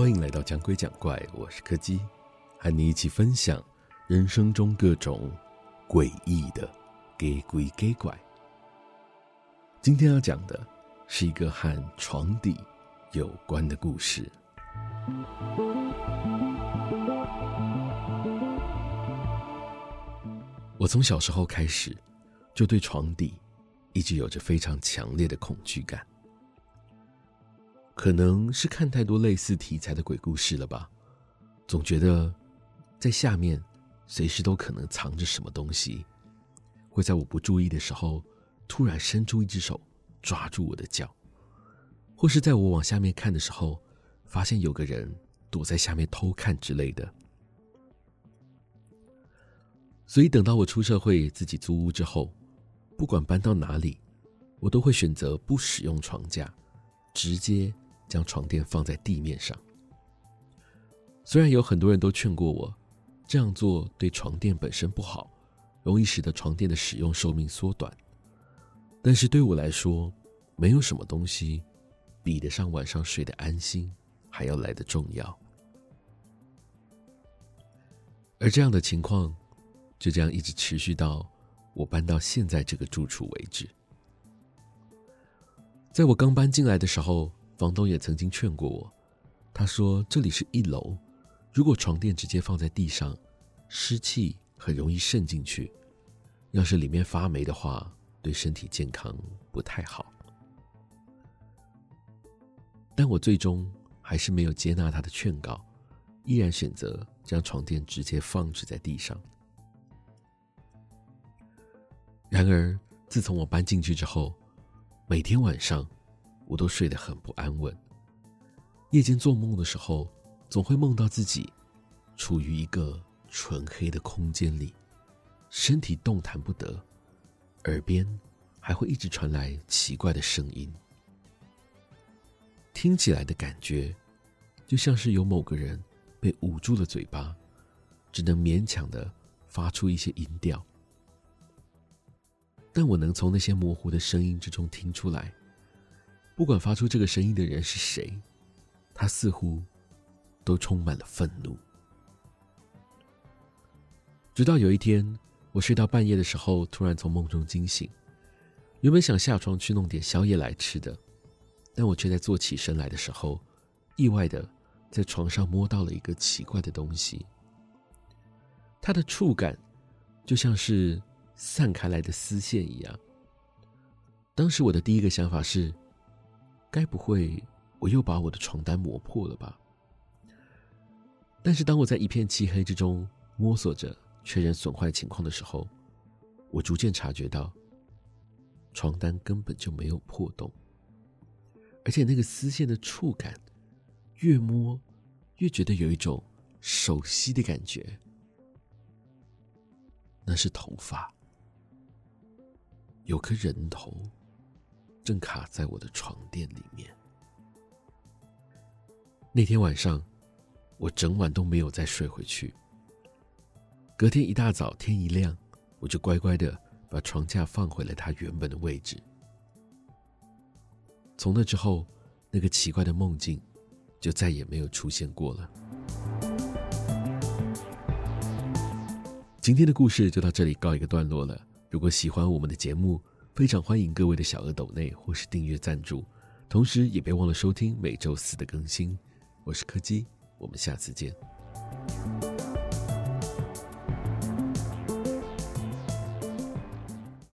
欢迎来到讲鬼讲怪，我是柯基，和你一起分享人生中各种诡异的给鬼给怪。今天要讲的是一个和床底有关的故事。我从小时候开始，就对床底一直有着非常强烈的恐惧感。可能是看太多类似题材的鬼故事了吧，总觉得在下面随时都可能藏着什么东西，会在我不注意的时候突然伸出一只手抓住我的脚，或是在我往下面看的时候，发现有个人躲在下面偷看之类的。所以等到我出社会自己租屋之后，不管搬到哪里，我都会选择不使用床架，直接。将床垫放在地面上。虽然有很多人都劝过我，这样做对床垫本身不好，容易使得床垫的使用寿命缩短，但是对我来说，没有什么东西比得上晚上睡得安心还要来得重要。而这样的情况，就这样一直持续到我搬到现在这个住处为止。在我刚搬进来的时候，房东也曾经劝过我，他说：“这里是一楼，如果床垫直接放在地上，湿气很容易渗进去，要是里面发霉的话，对身体健康不太好。”但我最终还是没有接纳他的劝告，依然选择将床垫直接放置在地上。然而，自从我搬进去之后，每天晚上，我都睡得很不安稳。夜间做梦的时候，总会梦到自己处于一个纯黑的空间里，身体动弹不得，耳边还会一直传来奇怪的声音，听起来的感觉就像是有某个人被捂住了嘴巴，只能勉强的发出一些音调。但我能从那些模糊的声音之中听出来。不管发出这个声音的人是谁，他似乎都充满了愤怒。直到有一天，我睡到半夜的时候，突然从梦中惊醒。原本想下床去弄点宵夜来吃的，但我却在坐起身来的时候，意外的在床上摸到了一个奇怪的东西。它的触感就像是散开来的丝线一样。当时我的第一个想法是，该不会我又把我的床单磨破了吧？但是当我在一片漆黑之中摸索着确认损坏情况的时候，我逐渐察觉到，床单根本就没有破洞，而且那个丝线的触感，越摸越觉得有一种熟悉的感觉。那是头发，有颗人头。正卡在我的床垫里面。那天晚上，我整晚都没有再睡回去。隔天一大早，天一亮，我就乖乖的把床架放回了它原本的位置。从那之后，那个奇怪的梦境就再也没有出现过了。今天的故事就到这里告一个段落了。如果喜欢我们的节目，非常欢迎各位的小额抖内或是订阅赞助，同时也别忘了收听每周四的更新。我是柯基，我们下次见。